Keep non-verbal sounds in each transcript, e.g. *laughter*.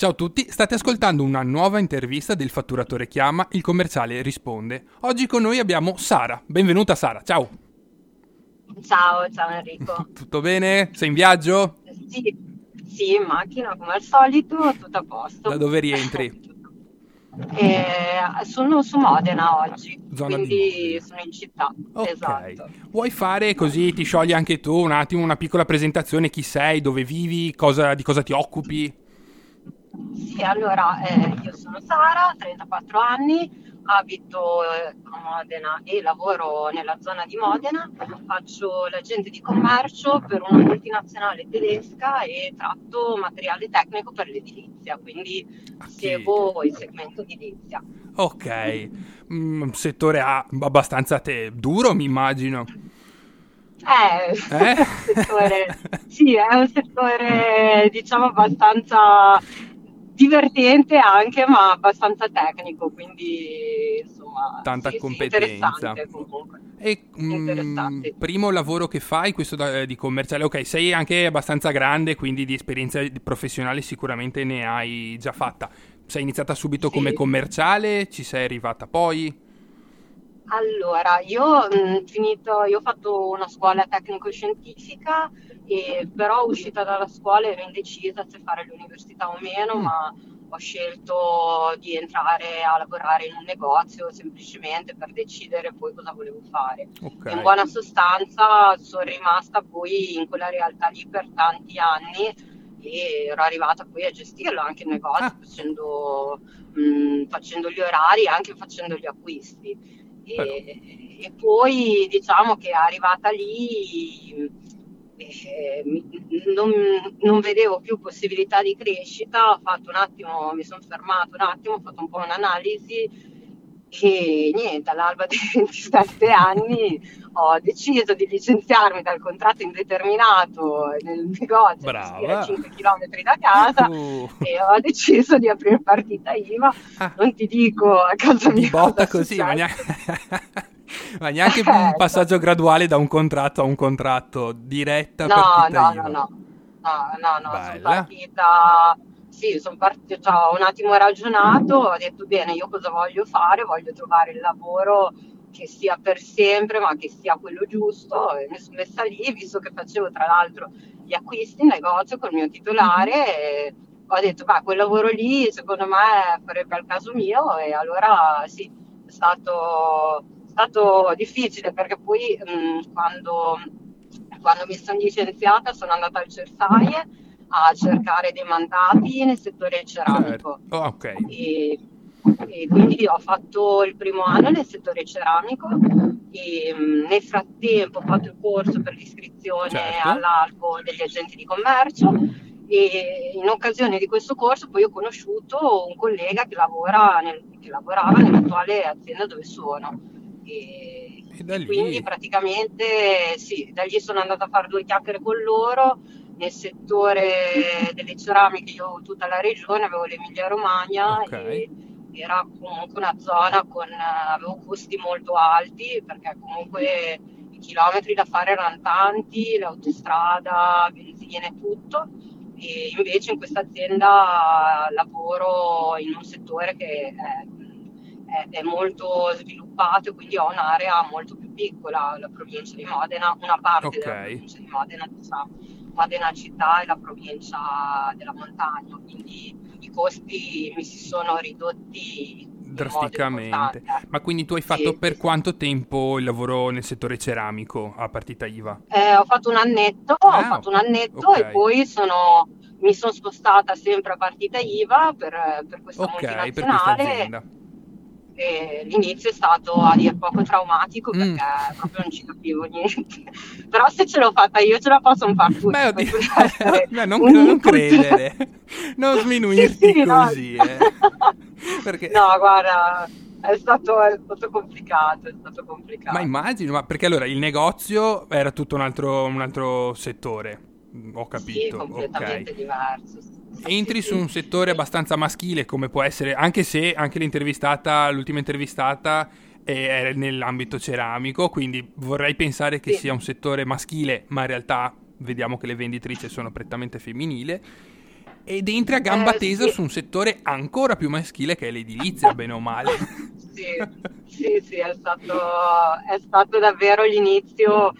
Ciao a tutti, state ascoltando una nuova intervista del Fatturatore Chiama, il commerciale risponde. Oggi con noi abbiamo Sara. Benvenuta Sara, ciao. Ciao, ciao Enrico. *laughs* Tutto bene? Sei in viaggio? Sì, sì, in macchina come al solito, tutto a posto. Da dove rientri? *laughs* Eh, sono su Modena oggi, Zona quindi sono in città. Ok. Esatto. Vuoi fare così ti sciogli anche tu un attimo una piccola presentazione, chi sei, dove vivi, cosa- di cosa ti occupi? Sì, allora eh, io sono Sara, 34 anni, abito eh, a Modena e lavoro nella zona di Modena, faccio l'agente di commercio per una multinazionale tedesca e tratto materiale tecnico per l'edilizia, quindi seguo il segmento edilizia. Ok, Mm, un settore A abbastanza te- duro mi immagino. Eh, *laughs* Eh? settore, sì, è un settore diciamo abbastanza divertente anche, ma abbastanza tecnico, quindi insomma, Tanta sì, sì, competenza. interessante comunque. E mm, Interessante. primo lavoro che fai, questo da- di commerciale, ok, sei anche abbastanza grande, quindi di esperienza professionale sicuramente ne hai già fatta. Sei iniziata subito Sì. come commerciale, ci sei arrivata poi? Allora, io, mh, finito, io ho fatto una scuola tecnico-scientifica, e, però uscita dalla scuola ero indecisa se fare l'università o meno, Mm. ma ho scelto di entrare a lavorare in un negozio semplicemente per decidere poi cosa volevo fare. Ok. In buona sostanza sono rimasta poi in quella realtà lì per tanti anni e ero arrivata poi a gestirlo anche il negozio, Ah. facendo, mh, facendo gli orari e anche facendo gli acquisti. E, e poi diciamo che arrivata lì eh, non, non vedevo più possibilità di crescita, attimo, mi sono fermato un attimo, ho fatto un po' un'analisi e niente, all'alba dei 27 *laughs* anni ho deciso di licenziarmi dal contratto indeterminato nel negozio a 5 km da casa Uh, e ho deciso di aprire partita IVA. ah, Non ti dico a casa mia di botta così, ma neanche, *laughs* ma neanche Eh, un passaggio graduale da un contratto a un contratto, diretta No, partita no, IVA. no, no, no, no, no, sono partita, sì, sono partita, cioè, ho un attimo ragionato, ho detto bene, io cosa voglio fare? Voglio trovare il lavoro che sia per sempre, ma che sia quello giusto, e mi sono messa lì, visto che facevo tra l'altro gli acquisti in negozio col mio titolare, e ho detto, beh, quel lavoro lì secondo me farebbe al caso mio, e allora sì, è stato, è stato difficile perché poi mh, quando quando mi sono licenziata sono andata al Cersaie a cercare dei mandati nel settore ceramico Certo. Oh, ok. e, e quindi ho fatto il primo anno nel settore ceramico e mh, nel frattempo ho fatto il corso per l'iscrizione Certo. all'albo degli agenti di commercio e in occasione di questo corso poi ho conosciuto un collega che, lavora nel- che lavorava nell'attuale azienda dove sono e, E e quindi praticamente sì, da lì sono andata a fare due chiacchiere con loro nel settore delle ceramiche, io ho tutta la regione, avevo l'Emilia Romagna Ok. e era comunque una zona con avevo costi molto alti perché comunque i chilometri da fare erano tanti, l'autostrada, benzina e tutto. E invece in questa azienda lavoro in un settore che è, è- è molto sviluppato e quindi ho un'area molto più piccola, la provincia di Modena, una parte della Ok. provincia di Modena, diciamo, Modena città e la provincia della montagna, quindi i costi mi si sono ridotti Drasticamente. Ma quindi tu hai fatto sì, per sì. quanto tempo il lavoro nel settore ceramico a partita IVA? Eh, ho fatto un annetto, Ah, ho fatto un annetto ok. e poi sono, mi sono spostata sempre a partita IVA per, per questa Ok, per questa multinazionale. azienda. E l'inizio è stato a dir poco traumatico Mm. perché proprio non ci capivo niente. *laughs* Però se ce l'ho fatta io ce la posso fare tutti. Beh, oddio, *laughs* non, un non credere, *laughs* non sminuirti Sì, sì, no. così, eh. Perché... No, guarda, è stato, è stato complicato, è stato complicato. Ma immagino, ma perché allora il negozio era tutto un altro, un altro settore, Mm, ho Sì, capito, completamente ok. diverso. Sì, Entri su un settore abbastanza maschile come può essere, anche se anche l'intervistata, l'ultima intervistata è nell'ambito ceramico, quindi vorrei pensare che Sì. sia un settore maschile, ma in realtà vediamo che le venditrici sono prettamente femminili. ed entri a gamba eh, tesa sì. su un settore ancora più maschile che è l'edilizia, *laughs* bene o male. sì, sì, sì, è stato, è stato davvero l'inizio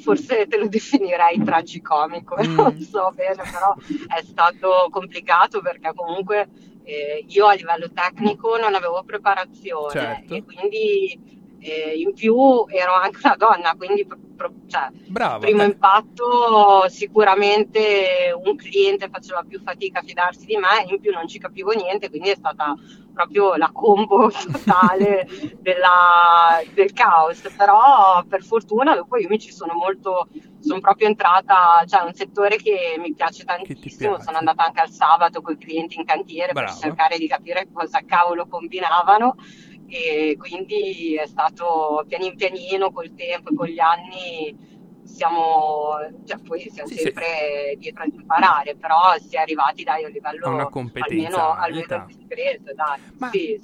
forse te lo definirei tragicomico, *laughs* mm. non so bene, però è stato complicato perché comunque eh, io a livello tecnico non avevo preparazione certo. e quindi eh, in più ero anche una donna, quindi pro, cioè, Brava, primo impatto sicuramente un cliente faceva più fatica a fidarsi di me, in più non ci capivo niente, quindi è stata proprio la combo *laughs* totale della, del caos. Però per fortuna dopo io mi ci sono molto, sono proprio entrata, cioè un settore che mi piace tantissimo, piace? sono andata anche al sabato con i clienti in cantiere Bravo. per cercare di capire cosa cavolo combinavano e quindi è stato pian pianino col tempo e con gli anni siamo, cioè, poi siamo sì, sempre sì. dietro ad imparare, però si è arrivati dai, a livello a una competenza almeno, almeno discreto, dai. Ma sì,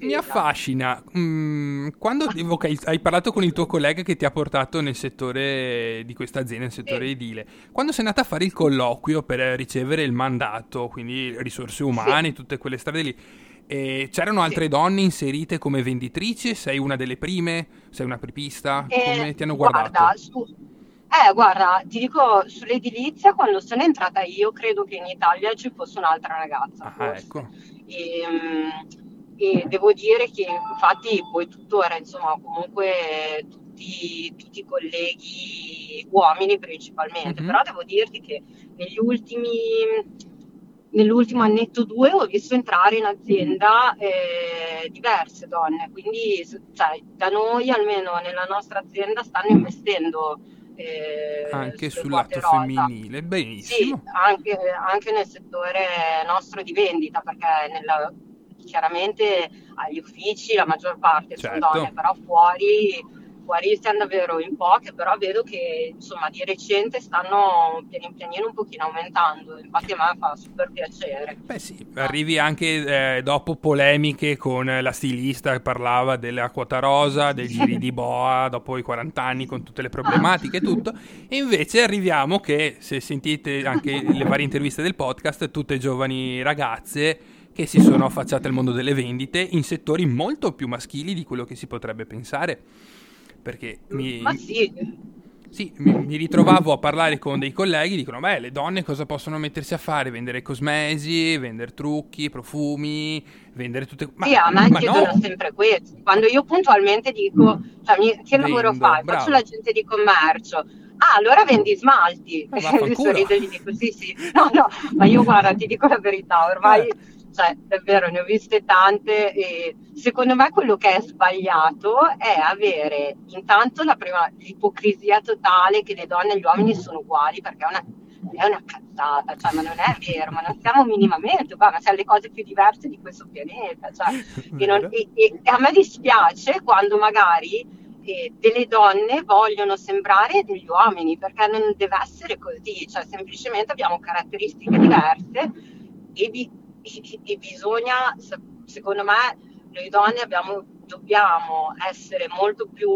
mi affascina, mm, quando okay, hai parlato con il tuo collega che ti ha portato nel settore di questa azienda, nel settore edile, quando sei andata a fare il colloquio per ricevere il mandato, quindi risorse umane, tutte quelle strade lì, e c'erano altre sì. donne inserite come venditrici? Sei una delle prime? Sei una prepista? Eh, come ti hanno guardato? Guarda, su, eh, guarda, ti dico, sull'edilizia quando sono entrata io credo che in Italia ci fosse un'altra ragazza. Ah, ecco. E, um, e, devo dire che infatti poi tuttora, insomma, comunque tutti, tutti i colleghi uomini principalmente, mm-hmm. però devo dirti che negli ultimi nell'ultimo annetto due ho visto entrare in azienda eh, diverse donne, quindi cioè, da noi almeno nella nostra azienda stanno investendo eh, anche sul lato rosa. femminile, benissimo. Sì, anche, anche, nel settore nostro di vendita, perché nella, chiaramente agli uffici la maggior parte certo. sono donne, però fuori stiamo davvero in poche, però vedo che insomma di recente stanno pian pianino un pochino aumentando, infatti a me fa super piacere. Beh sì, arrivi anche eh, dopo polemiche con la stilista che parlava della quota rosa, dei giri di boa dopo i 40 anni con tutte le problematiche e tutto, e invece arriviamo che se sentite anche le varie interviste del podcast, tutte giovani ragazze che si sono affacciate al mondo delle vendite in settori molto più maschili di quello che si potrebbe pensare perché mi, Ma sì. Sì, mi, mi, ritrovavo a parlare con dei colleghi, dicono, beh, le donne cosa possono mettersi a fare? Vendere cosmesi, vendere trucchi, profumi, vendere tutte... Ma, sì, a me chiedono no. sempre questo. Quando io puntualmente dico, cioè, che Vendo, lavoro fai? Bravo. Faccio l'agente di commercio. Ah, allora vendi smalti. Ma sorrido e gli dico, sì, sì. No, no, ma io guarda, ti dico la verità, ormai... Eh cioè davvero ne ho viste tante e secondo me quello che è sbagliato è avere intanto la prima, l'ipocrisia totale che le donne e gli uomini sono uguali perché è una, è una cazzata, cioè, ma non è vero, ma non siamo minimamente uguali, ma siamo le cose più diverse di questo pianeta. Cioè, *laughs* e, non, e, e, a me dispiace quando magari delle donne vogliono sembrare degli uomini, perché non deve essere così, cioè semplicemente abbiamo caratteristiche diverse e vi, e, bisogna, secondo me, noi donne abbiamo, dobbiamo essere molto più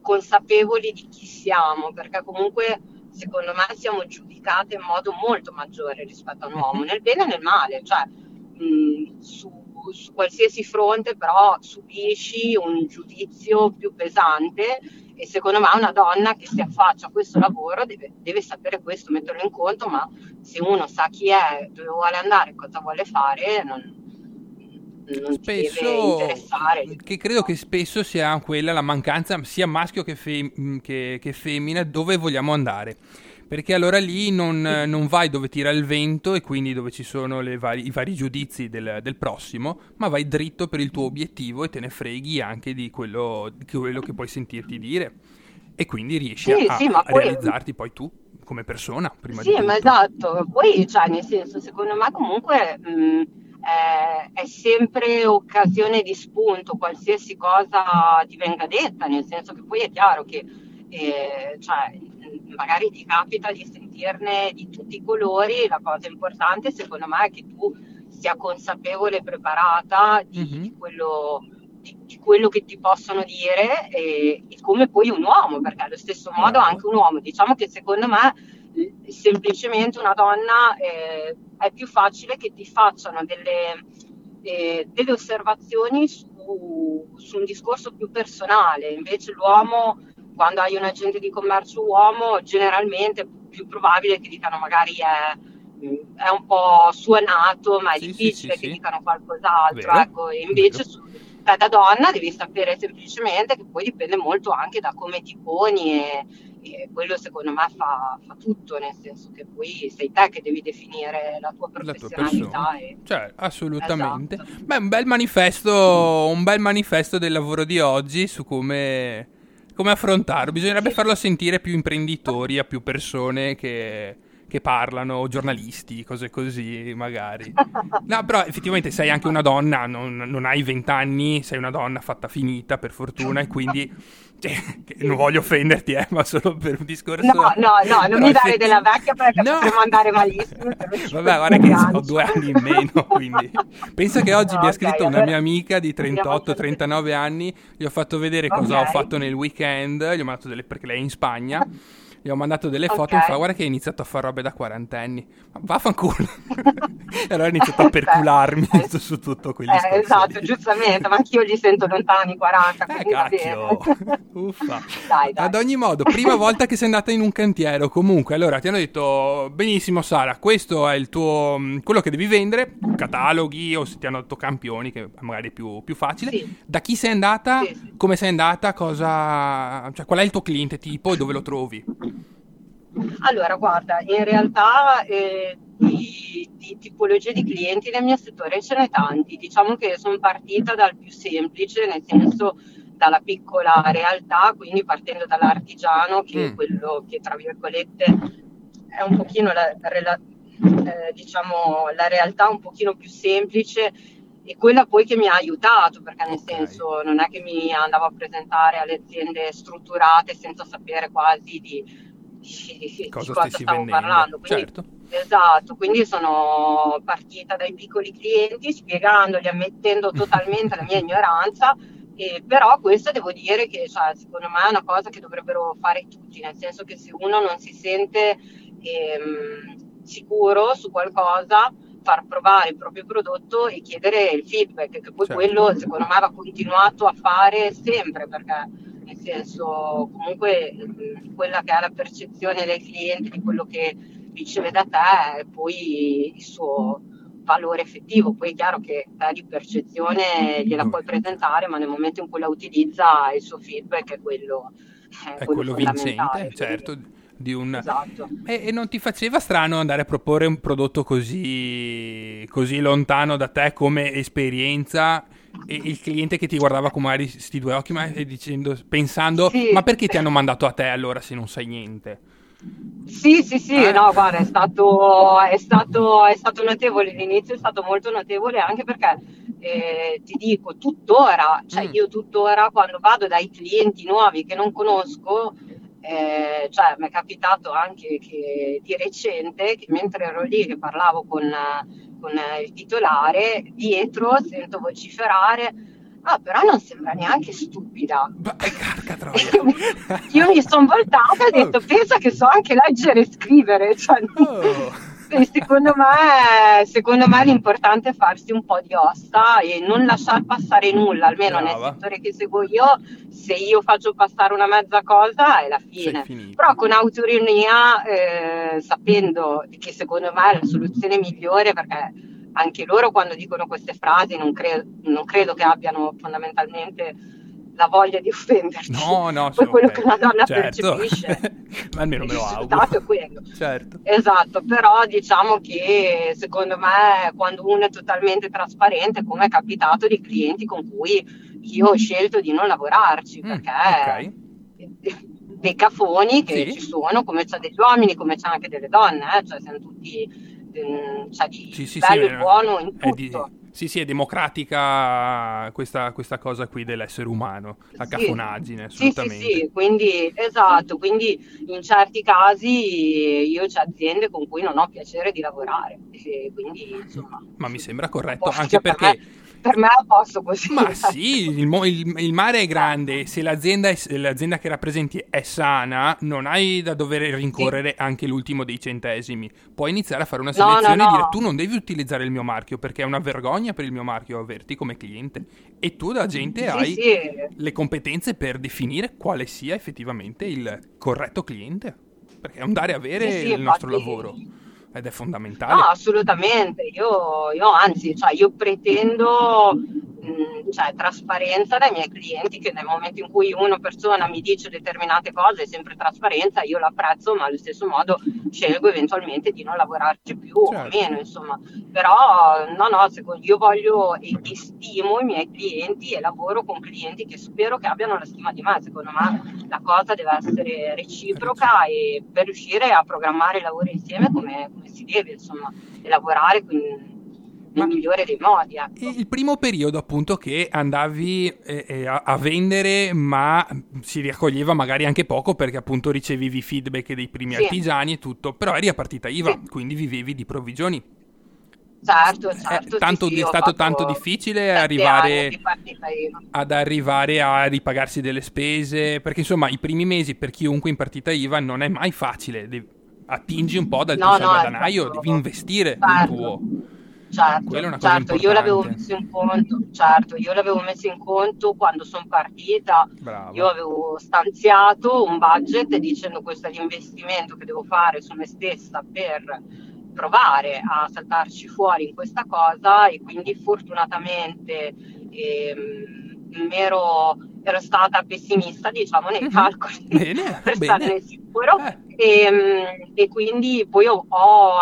consapevoli di chi siamo, perché comunque secondo me siamo giudicate in modo molto maggiore rispetto a un uomo, nel bene e nel male, cioè mh, su, su, qualsiasi fronte però subisci un giudizio più pesante e secondo me una donna che si affaccia a questo lavoro deve, deve, sapere questo, metterlo in conto, ma se uno sa chi è, dove vuole andare, cosa vuole fare, non, spesso, che credo che spesso sia quella la mancanza sia maschio che, fem- che, che femmina dove vogliamo andare perché allora lì non, non, vai dove tira il vento e quindi dove ci sono vari, i vari giudizi del, del, prossimo, ma vai dritto per il tuo obiettivo e te ne freghi anche di quello, di quello che puoi sentirti dire. E quindi riesci sì, a, sì, a poi... realizzarti poi tu come persona. Prima sì, ma esatto. Poi, cioè, nel senso, secondo me comunque... Mh, eh, è sempre occasione di spunto, qualsiasi cosa ti venga detta, nel senso che poi è chiaro che eh, cioè, magari ti capita di sentirne di tutti i colori, la cosa importante secondo me è che tu sia consapevole e preparata di, mm-hmm. di, quello, di, di, quello, che ti possono dire e, e, come poi un uomo, perché allo stesso modo anche un uomo, diciamo che secondo me semplicemente una donna eh, è più facile che ti facciano delle, eh, delle osservazioni su, su, un discorso più personale, invece l'uomo, quando hai un agente di commercio uomo, generalmente è più probabile che dicano magari è, è un po' suonato, ma è sì, difficile sì, sì, che dicano qualcos'altro, ecco, e invece su, te da donna devi sapere semplicemente che poi dipende molto anche da come ti poni e, e quello secondo me fa, fa, tutto, nel senso che poi sei te che devi definire la tua professionalità. La tua e... Cioè, assolutamente. Esatto. Beh, un bel manifesto, un bel manifesto del lavoro di oggi su come, come affrontarlo. Bisognerebbe farlo sentire più imprenditori, a più persone che che parlano, giornalisti, cose così, magari. *laughs* No, però effettivamente sei anche una donna, non, non hai vent'anni, sei una donna fatta finita, per fortuna, e quindi cioè, non voglio offenderti, eh, ma solo per un discorso. No, no, no, non mi dare effetti... della vecchia perché no. potremmo andare malissimo. Vabbè, guarda che ho due anni in meno, quindi. Pensa che oggi no, mi ha scritto okay, una mia amica di 38-39 anni, gli ho fatto vedere cosa okay. ho fatto nel weekend, gli ho mandato delle perché lei è in Spagna gli ho mandato delle foto okay. e mi fa guarda che hai iniziato a fare robe da quarantenni. Ma vaffanculo. *laughs* e allora ho iniziato a percularmi *laughs* eh, su tutto quegli eh, Esatto, giustamente, ma anch'io li sento lontani 40. Eh, cacchio. *laughs* Uffa. Dai, dai. Ad ogni modo, prima volta che sei andata in un cantiere comunque, allora ti hanno detto benissimo Sara, questo è il tuo, mm, quello che devi vendere, cataloghi o se ti hanno dato campioni, che magari è più, più facile. Sì. Da chi sei andata, sì, sì. come sei andata, cosa, cioè qual è il tuo cliente tipo e dove lo trovi? Allora, guarda, in realtà eh, di, di, tipologie di clienti nel mio settore ce n'è tanti. Diciamo che sono partita dal più semplice, nel senso dalla piccola realtà, quindi partendo dall'artigiano, che mm. è quello che tra virgolette è un pochino la, la, eh, diciamo, la realtà un pochino più semplice e quella poi che mi ha aiutato, perché nel senso non è che mi andavo a presentare alle aziende strutturate senza sapere quasi di di, cosa, di cosa stavo vendendo. parlando. Quindi, certo. Esatto, quindi sono partita dai piccoli clienti spiegandogli, ammettendo totalmente la mia *laughs* ignoranza. Eh, però questo devo dire che cioè, secondo me è una cosa che dovrebbero fare tutti, nel senso che se uno non si sente ehm, sicuro su qualcosa, far provare il proprio prodotto e chiedere il feedback, che poi certo. quello secondo me va continuato a fare sempre perché nel senso comunque quella che è la percezione del cliente di quello che riceve da te e poi il suo valore effettivo. Poi è chiaro che te di percezione gliela puoi presentare, ma nel momento in cui la utilizza il suo feedback è quello, è, è quello, quello vincente, certo. Di un... esatto. e, e, non ti faceva strano andare a proporre un prodotto così, così lontano da te come esperienza e il cliente che ti guardava con magari questi due occhi ma, dicendo, pensando sì. ma perché ti hanno mandato a te allora se non sai niente? Sì, sì, sì, eh? no, guarda, è stato, è, stato, è stato, notevole, l'inizio è stato molto notevole anche perché eh, ti dico, tuttora, cioè mm. io tuttora quando vado dai clienti nuovi che non conosco, eh, cioè mi è capitato anche che di recente che mentre ero lì che parlavo con con il titolare, dietro sento vociferare. Ah però non sembra neanche stupida. Io, *laughs* io mi sono voltata e ho detto pensa che so anche leggere e scrivere cioè, oh. *laughs* Secondo me, secondo me l'importante è farsi un po' di ossa e non lasciar passare nulla, almeno Brava. nel settore che seguo io, se io faccio passare una mezza cosa è la fine. Però con autoironia, eh, sapendo che secondo me è la soluzione migliore perché anche loro quando dicono queste frasi non, cre- non credo che abbiano fondamentalmente la voglia di offenderti. No, no, poi quello okay. che una donna certo. percepisce. *laughs* Ma almeno me lo auguro. è quello. Certo. Esatto, però diciamo che secondo me quando uno è totalmente trasparente, come è capitato di clienti con cui io ho scelto di non lavorarci, mm, perché okay. *laughs* dei cafoni che sì. ci sono, come c'è degli uomini, come c'è anche delle donne, eh? cioè siamo tutti, mm, c'è di sì, sì, bello e buono in tutto. Sì, sì, è democratica questa, questa cosa qui dell'essere umano, la sì. cafonaggine, assolutamente. Sì, sì, sì, quindi esatto, quindi in certi casi io c'è aziende con cui non ho piacere di lavorare, quindi insomma... Ma mi sembra corretto, anche perché... Me per me posso così. Ma sì, il, il, il, mare è grande, se l'azienda, è, l'azienda, che rappresenti è sana, non hai da dover rincorrere sì. anche l'ultimo dei centesimi. Puoi iniziare a fare una selezione no, no, no. e dire tu non devi utilizzare il mio marchio perché è una vergogna per il mio marchio averti come cliente. E tu da gente sì, hai sì. le competenze per definire quale sia effettivamente il corretto cliente. Perché è un dare avere il nostro lavoro ed è fondamentale. No, assolutamente. Io, io anzi, cioè, io pretendo mh, cioè, trasparenza dai miei clienti, che nel momento in cui una persona mi dice determinate cose è sempre trasparenza, io l'apprezzo, ma allo stesso modo scelgo eventualmente di non lavorarci più certo. o meno, insomma. Però no, no, secondo, io voglio e, e stimo i miei clienti e lavoro con clienti che spero che abbiano la stima di me. Secondo me la cosa deve essere reciproca e per riuscire a programmare i lavori insieme come, come si deve, insomma, e lavorare nel migliore dei modi. Ecco. Il primo periodo appunto che andavi eh, eh, a, a, vendere ma si raccoglieva magari anche poco perché appunto ricevevi feedback dei primi sì. artigiani e tutto, però eri a partita IVA, sì. quindi vivevi di provvigioni. Certo, eh, certo. Eh, tanto, sì, è stato tanto difficile arrivare ad arrivare a ripagarsi delle spese, perché insomma i primi mesi per chiunque in partita IVA non è mai facile, attingi un po' dal no, tuo no, salvadanaio, certo. devi investire certo. nel tuo. Certo, certo io l'avevo messo in conto, certo, io l'avevo messo in conto quando sono partita, Bravo. io avevo stanziato un budget dicendo questo è l'investimento che devo fare su me stessa per provare a saltarci fuori in questa cosa e quindi fortunatamente ehm, ero, ero, stata pessimista diciamo nei mhm. calcoli bene, *laughs* per bene. stare nel sicuro eh. e, ehm, e, quindi poi ho, ho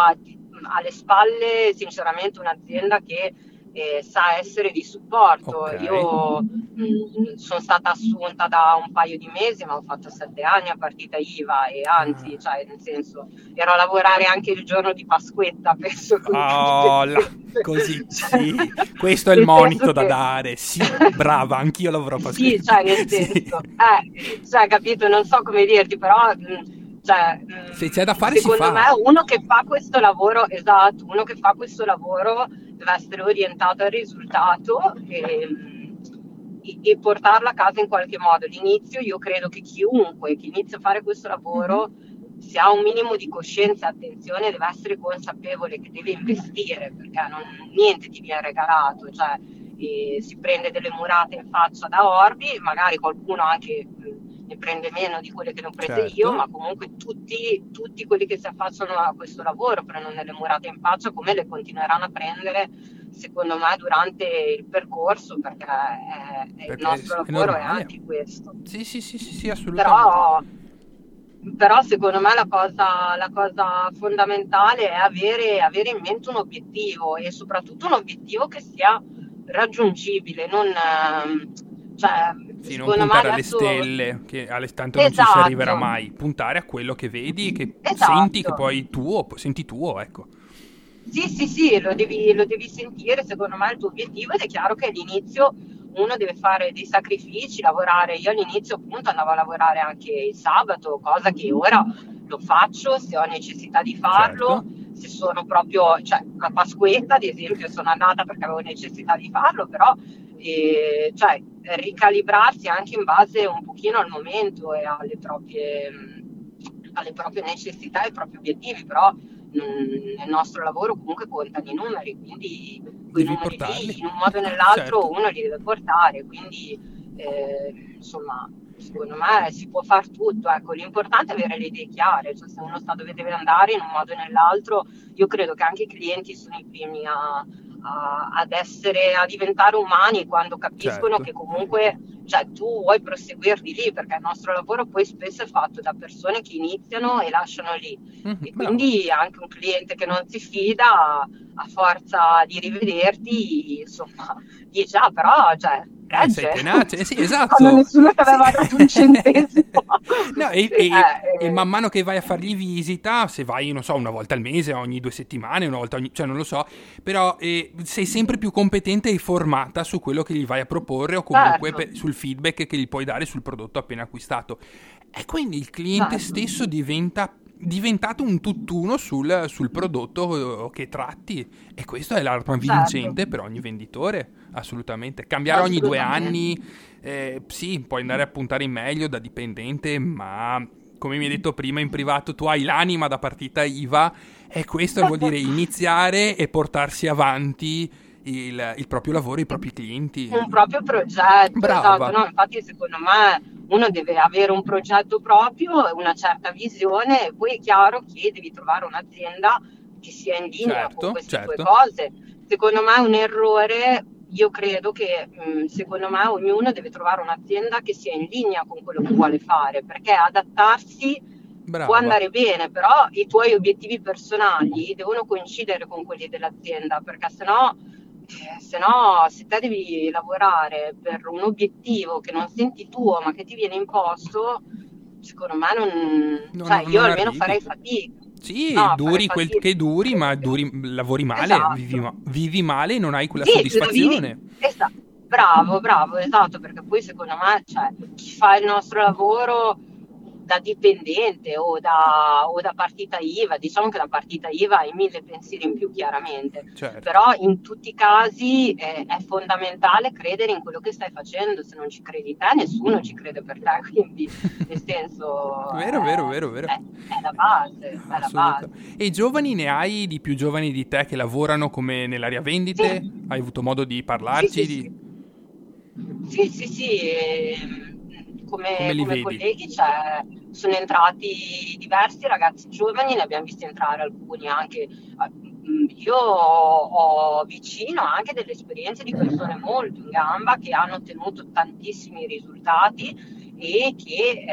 alle spalle sinceramente un'azienda che eh, sa essere di supporto. Okay. Io mh, mm, sono stata assunta da un paio di mesi, ma ho fatto sette anni a partita IVA e anzi, ah. cioè, nel senso, ero a lavorare anche il giorno di Pasquetta, *laughs* penso. Oh, la, *laughs* così, sì. Questo è il monito da dare. Sì, *laughs* brava, anch'io lavoro a Pasquetta. Sì, cioè, nel senso, sì. eh, cioè, capito, non so come dirti, però... Mh, cioè, se c'è da fare secondo me uno che fa questo lavoro esatto uno che fa questo lavoro deve essere orientato al risultato e, e, portarla a casa in qualche modo l'inizio io credo che chiunque che inizia a fare questo lavoro mm-hmm. se ha un minimo di coscienza e attenzione deve essere consapevole che deve investire perché non, niente ti viene regalato cioè, si prende delle murate in faccia da orbi magari qualcuno anche ne prende meno di quelle che ne ho prese certo. io, ma comunque tutti, tutti, quelli che si affacciano a questo lavoro prendono delle murate in faccia come le continueranno a prendere secondo me durante il percorso perché, è, è perché il nostro è lavoro normale. è anche questo. Sì, sì, sì, sì, sì assolutamente. Però, però secondo me la cosa, la cosa fondamentale è avere, avere, in mente un obiettivo e soprattutto un obiettivo che sia raggiungibile, non, cioè, sì, non puntare alle stelle, che alle tanto esatto. non ci si esatto. arriverà mai. Puntare a quello che vedi, che esatto. senti che poi tuo, senti tuo, ecco. Sì, sì, sì, lo devi, lo devi sentire, secondo me, il tuo obiettivo ed è chiaro che all'inizio uno deve fare dei sacrifici, lavorare. Io all'inizio appunto andavo a lavorare anche il sabato, cosa che ora lo faccio se ho necessità di farlo. Certo. Se sono proprio, cioè a Pasquetta ad esempio sono andata perché avevo necessità di farlo, però e, cioè, ricalibrarsi anche in base un pochino al momento e alle proprie, alle proprie necessità e ai propri obiettivi, però mh, nel nostro lavoro comunque contano i numeri, quindi quei numeri lì, in un modo o nell'altro certo. uno li deve portare, quindi eh, insomma secondo me si può fare tutto, ecco, l'importante è avere le idee chiare, cioè se uno sa dove deve andare in un modo o nell'altro, io credo che anche i clienti sono i primi a, a, ad essere, a diventare umani quando capiscono certo. che comunque cioè, tu vuoi proseguire di lì perché il nostro lavoro poi spesso è fatto da persone che iniziano e lasciano lì mm-hmm, e quindi bravo. anche un cliente che non si fida a forza di rivederti insomma dice ah però cioè, Eh, sei tenace, eh, sì, esatto. Quando nessuno ti aveva dato un centesimo. *laughs* no, e, e, eh, e, man mano che vai a fargli visita, se vai, non so, una volta al mese, ogni due settimane, una volta ogni... cioè non lo so, però eh, sei sempre più competente e formata su quello che gli vai a proporre o comunque certo. per, sul feedback che gli puoi dare sul prodotto appena acquistato. E quindi il cliente certo. stesso diventa diventato un tutt'uno sul, sul, prodotto che tratti e questo è l'arma certo. vincente certo. per ogni venditore, assolutamente. Cambiare ogni due anni, eh, sì, puoi andare a puntare in meglio da dipendente, ma come mi hai detto prima in privato, tu hai l'anima da partita IVA e questo vuol dire *laughs* iniziare e portarsi avanti il, il, proprio lavoro, i propri clienti. Un proprio progetto, Brava. esatto. No, infatti secondo me uno deve avere un progetto proprio, una certa visione e poi è chiaro che devi trovare un'azienda che sia in linea certo, con queste certo. due cose. Secondo me è un errore, io credo che mh, secondo me ognuno deve trovare un'azienda che sia in linea con quello che vuole fare, perché adattarsi Brava. può andare bene, però i tuoi obiettivi personali devono coincidere con quelli dell'azienda, perché sennò eh, se no, se te devi lavorare per un obiettivo che non senti tuo ma che ti viene imposto, secondo me non... non cioè, non io almeno arrivi. farei fatica. Sì, no, duri quel fatica. che duri, ma duri, lavori male, esatto. vivi, vivi, male e non hai quella sì, soddisfazione. Esatto. Bravo, bravo, esatto, perché poi secondo me cioè, chi fa il nostro lavoro da dipendente o da, o da, partita IVA, diciamo che la partita IVA hai mille pensieri in più chiaramente, certo. però in tutti i casi eh, è fondamentale credere in quello che stai facendo, se non ci credi te nessuno ci crede per te, *laughs* quindi nel senso... vero, è, vero, vero, vero. È, è la base, è la base. E i giovani ne hai di più giovani di te che lavorano come nell'area vendite? Sì. Hai avuto modo di parlarci? Sì, sì, di... sì, sì, sì. Eh, come, come, come colleghi cioè, sono entrati diversi ragazzi giovani, ne abbiamo visti entrare alcuni anche. Mm, io ho vicino anche delle esperienze di persone molto in gamba che hanno ottenuto tantissimi risultati e che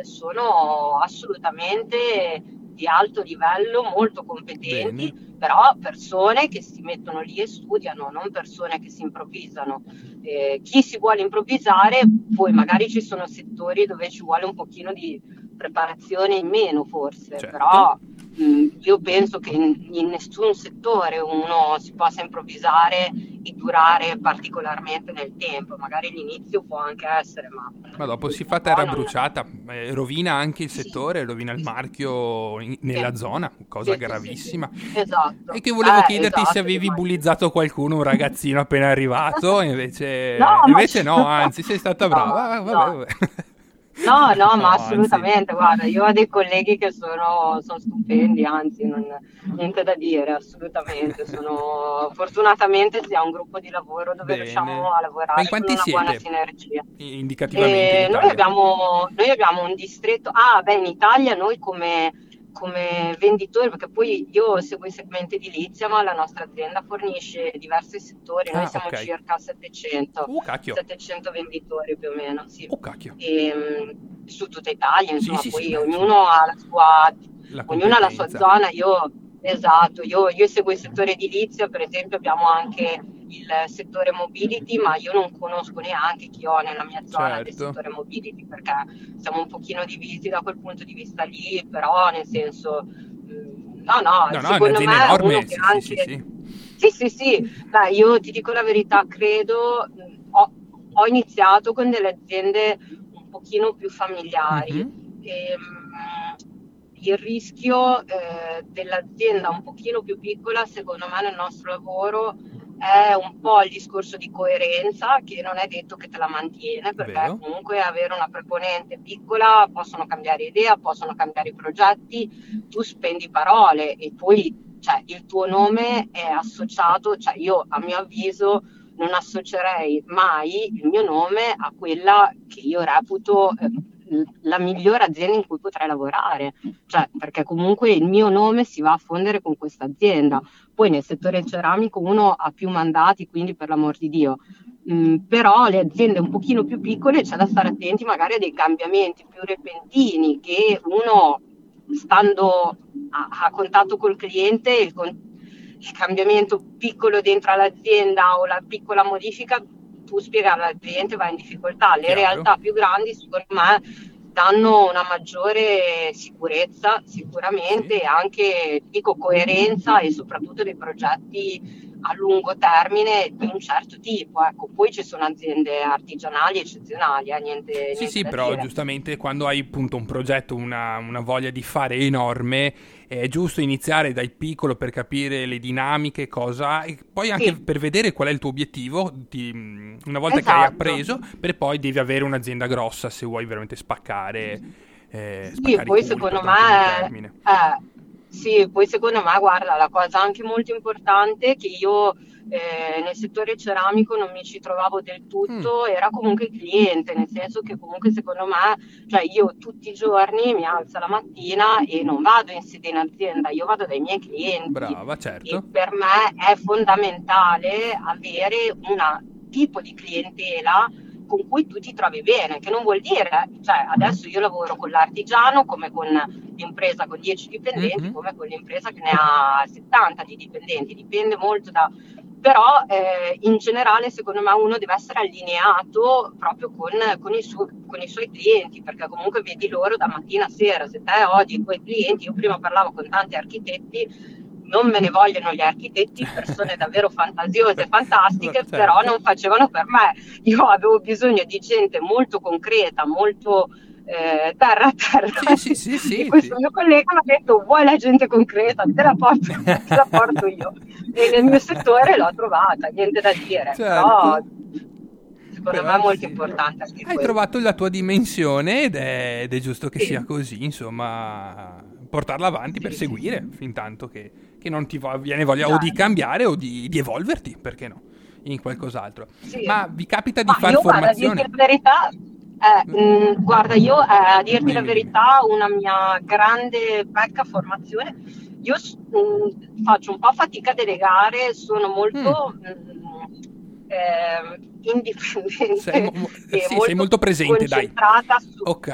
eh, sono assolutamente di alto livello, molto competenti, Bene. però persone che si mettono lì e studiano, non persone che si improvvisano. Eh, chi si vuole improvvisare, poi magari ci sono settori dove ci vuole un pochino di preparazione in meno forse, certo. però io penso che in, in, nessun settore uno si possa improvvisare e durare particolarmente nel tempo, magari l'inizio può anche essere, ma... Ma dopo si fa terra bruciata, eh, rovina anche il settore, sì. rovina il marchio in, nella sì. zona, cosa sì, gravissima. Esatto. E che volevo eh, chiederti esatto, se avevi bullizzato qualcuno, un ragazzino appena arrivato, invece *laughs* no, invece no *laughs* anzi sei stata brava. No, vabbè, vabbè. No, *laughs* no, ma assolutamente, anzi. guarda, io ho dei colleghi che sono, sono stupendi, anzi, non, niente da dire, assolutamente. Sono, *laughs* fortunatamente si ha un gruppo di lavoro dove Bene. riusciamo a lavorare con una siete? buona sinergia. Indicativamente. noi, abbiamo, noi abbiamo un distretto, ah, beh, in Italia noi come come venditori, perché poi io seguo i segmenti edilizia, ma la nostra azienda fornisce diversi settori, noi ah, siamo okay. circa 700, uh, 700 venditori più o meno, sì. Uh, e, ehm, su tutta Italia, insomma, sì, poi sì, ognuno, ha la sua, ognuno ha la sua zona, io Esatto, io, io, seguo il settore edilizio, per esempio abbiamo anche il settore mobility, ma io non conosco neanche chi ho nella mia zona certo. del settore mobility perché siamo un pochino divisi da quel punto di vista lì, però nel senso, mm, no, no, no, secondo no, me enorme, uno che sì, anche... Sì, sì. sì, sì, sì. Dai, io ti dico la verità, credo, mm, ho, ho iniziato con delle aziende un pochino più familiari. Mm-hmm. E, il rischio eh, dell'azienda un pochino più piccola, secondo me, nel nostro lavoro è un po' il discorso di coerenza che non è detto che te la mantiene, perché Vero. comunque avere una preponente piccola possono cambiare idea, possono cambiare i progetti, tu spendi parole e poi cioè, il tuo nome è associato, cioè io a mio avviso non associerei mai il mio nome a quella che io reputo eh, la migliore azienda in cui potrei lavorare, cioè, perché comunque il mio nome si va a fondere con questa azienda. Poi nel settore ceramico uno ha più mandati, quindi per l'amor di Dio. Mm, però le aziende un pochino più piccole c'è da stare attenti magari a dei cambiamenti più repentini che uno stando a, a contatto col cliente il, il cambiamento piccolo dentro l'azienda o la piccola modifica tu spiegare al cliente va in difficoltà. Le Chiaro. realtà più grandi, secondo me, danno una maggiore sicurezza sicuramente, Sì. anche dico coerenza e soprattutto dei progetti a lungo termine di un certo tipo. Ecco, poi ci sono aziende artigianali eccezionali, eh, niente, Sì, niente sì, però dire. giustamente quando hai appunto un progetto, una, una voglia di fare enorme, è giusto iniziare dal piccolo per capire le dinamiche, cosa, e poi anche Sì. per vedere qual è il tuo obiettivo, di- una volta che hai Esatto. appreso, per poi devi avere un'azienda grossa se vuoi veramente spaccare. eh, Sì, spaccare poi culti, secondo me, sì, poi secondo me, guarda, la cosa anche molto importante è che io eh, nel settore ceramico non mi ci trovavo del tutto, era comunque il cliente, nel senso che comunque secondo me, cioè io tutti i giorni mi alzo la mattina e non vado in sede in azienda, io vado dai miei clienti. Brava, E certo. per me è fondamentale avere un tipo di clientela con cui tu ti trovi bene, che non vuol dire, cioè adesso io lavoro con l'artigiano come con l'impresa con 10 dipendenti, Mhm. come con l'impresa che ne ha 70 di dipendenti, dipende molto da... Però eh, in generale secondo me uno deve essere allineato proprio con, con, i su- con i suoi clienti, perché comunque vedi loro da mattina a sera, se te odi i tuoi clienti, io prima parlavo con tanti architetti, non me ne vogliono gli architetti, persone davvero fantasiose, fantastiche, Certo. però non facevano per me. Io avevo bisogno di gente molto concreta, molto eh, terra a terra. Sì, sì, sì, *laughs* e questo mio collega mi ha detto: Vuoi la gente concreta? Te la porto, *laughs* te la porto io. E nel mio settore l'ho trovata, niente da dire. Certo. Però secondo me è molto importante Hai questo. trovato la tua dimensione ed è, ed è giusto che sia così, insomma, portarla avanti per seguire fin tanto che, che non ti viene voglia o Certo. di cambiare o di, di evolverti, perché no, in qualcos'altro. Sì. Ma vi capita di Ma fare io, guarda, a dirti formazione? la verità, eh, mh, guarda, io eh, a dirti Dimmi, la verità, una mia grande pecca formazione, io mh, faccio un po' fatica a delegare, sono molto mh, ehm, indipendente Sei, mo- sì, sei molto presente, dai. su, Ok.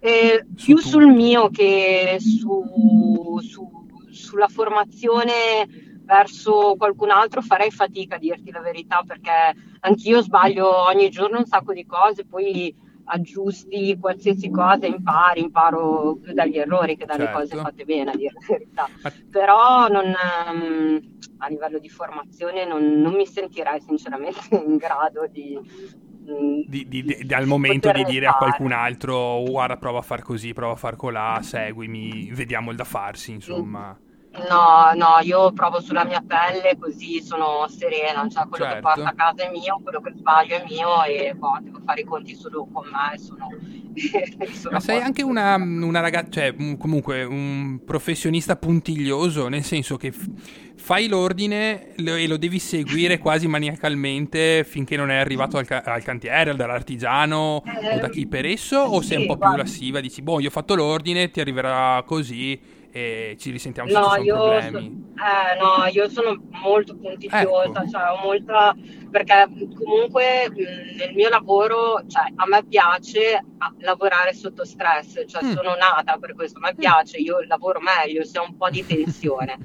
eh, Su più tutto. sul mio che su, su- sulla formazione verso qualcun altro farei fatica a dirti la verità perché anch'io sbaglio ogni giorno un sacco di cose, poi aggiusti qualsiasi cosa, impari, imparo più dagli errori che dalle Certo. cose fatte bene, a dire la verità. Ma- Però non, ehm, a livello di formazione non, non mi sentirei sinceramente *laughs* in grado di... mm, Di- di- di- al momento di dire a fare. qualcun altro "Oh, guarda prova a far così, prova a far colà, seguimi, vediamo il da farsi, insomma. No, no, io provo sulla mia pelle così sono serena, cioè quello Certo. che porto a casa è mio, quello che sbaglio è mio e boh, devo fare i conti solo con me sono, *laughs* sono Ma sei anche una, una ragazza, cioè un- comunque un professionista puntiglioso, nel senso che f- fai l'ordine lo- e lo devi seguire quasi maniacalmente finché non è arrivato al, ca- al cantiere, dall'artigiano o da chi per esso, o sei un sì, po' più guarda. lassiva, dici, boh, io ho fatto l'ordine, ti arriverà così e ci risentiamo se No, sono io, so- problemi. eh, no, io sono molto puntigliosa, Ecco. cioè molta, perché comunque mh, nel mio lavoro, cioè a me piace lavorare sotto stress, cioè Mm. sono nata per questo, a me piace, io lavoro meglio se ho un po' di *laughs* tensione.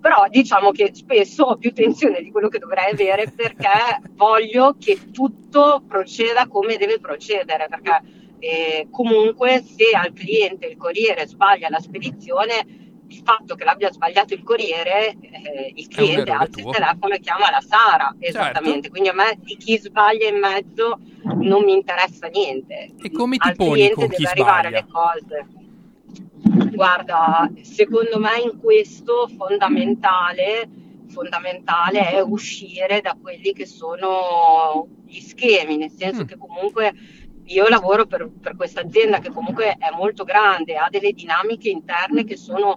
Però diciamo che spesso ho più tensione di quello che dovrei avere perché voglio che tutto proceda come deve procedere, perché eh, comunque se al cliente il corriere sbaglia la spedizione, il fatto che l'abbia sbagliato il corriere, eh, il cliente alza il telefono e chiama la Sara, esattamente. Certo. Quindi a me di chi sbaglia in mezzo non mi interessa niente. E come ti al poni cliente con chi deve arrivare sbaglia? le cose. Guarda, secondo me in questo fondamentale, fondamentale è uscire da quelli che sono gli schemi, nel senso Mm. che comunque io lavoro per, per questa azienda che comunque è molto grande, ha delle dinamiche interne che sono